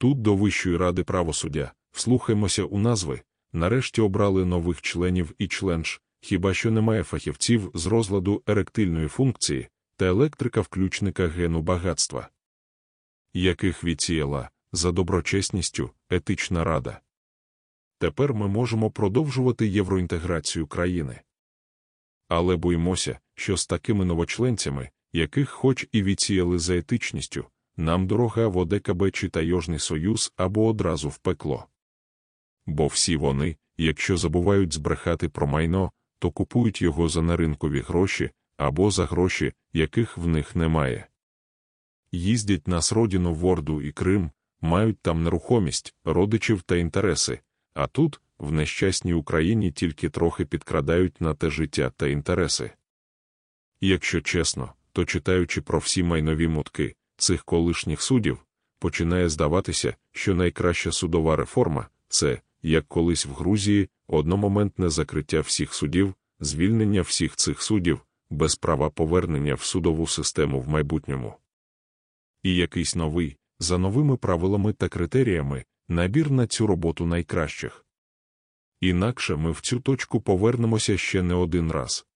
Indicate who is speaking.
Speaker 1: Тут до Вищої ради правосуддя, вслухаймося у назви, нарешті обрали нових членів і членш, хіба що немає фахівців з розладу еректильної функції та електрика включника гену багатства, яких відсіяла за доброчесністю етична рада. Тепер ми можемо продовжувати євроінтеграцію країни. Але боїмося, що з такими новочленцями, яких хоч і відсіяли за етичністю, нам дорога в ОДКБ чи Тайожний Союз або одразу в пекло. Бо всі вони, якщо забувають збрехати про майно, то купують його за неринкові гроші або за гроші, яких в них немає. Їздять на Сродіну в Орду і Крим, мають там нерухомість, родичів та інтереси, а тут, в нещасній Україні, тільки трохи підкрадають на те життя та інтереси. Якщо чесно, то читаючи про всі майнові мутки цих колишніх суддів, починає здаватися, що найкраща судова реформа це, як колись в Грузії, одномоментне закриття всіх судів, звільнення всіх цих суддів, без права повернення в судову систему в майбутньому. І якийсь новий, за новими правилами та критеріями, набір на цю роботу найкращих. Інакше ми в цю точку повернемося ще не один раз.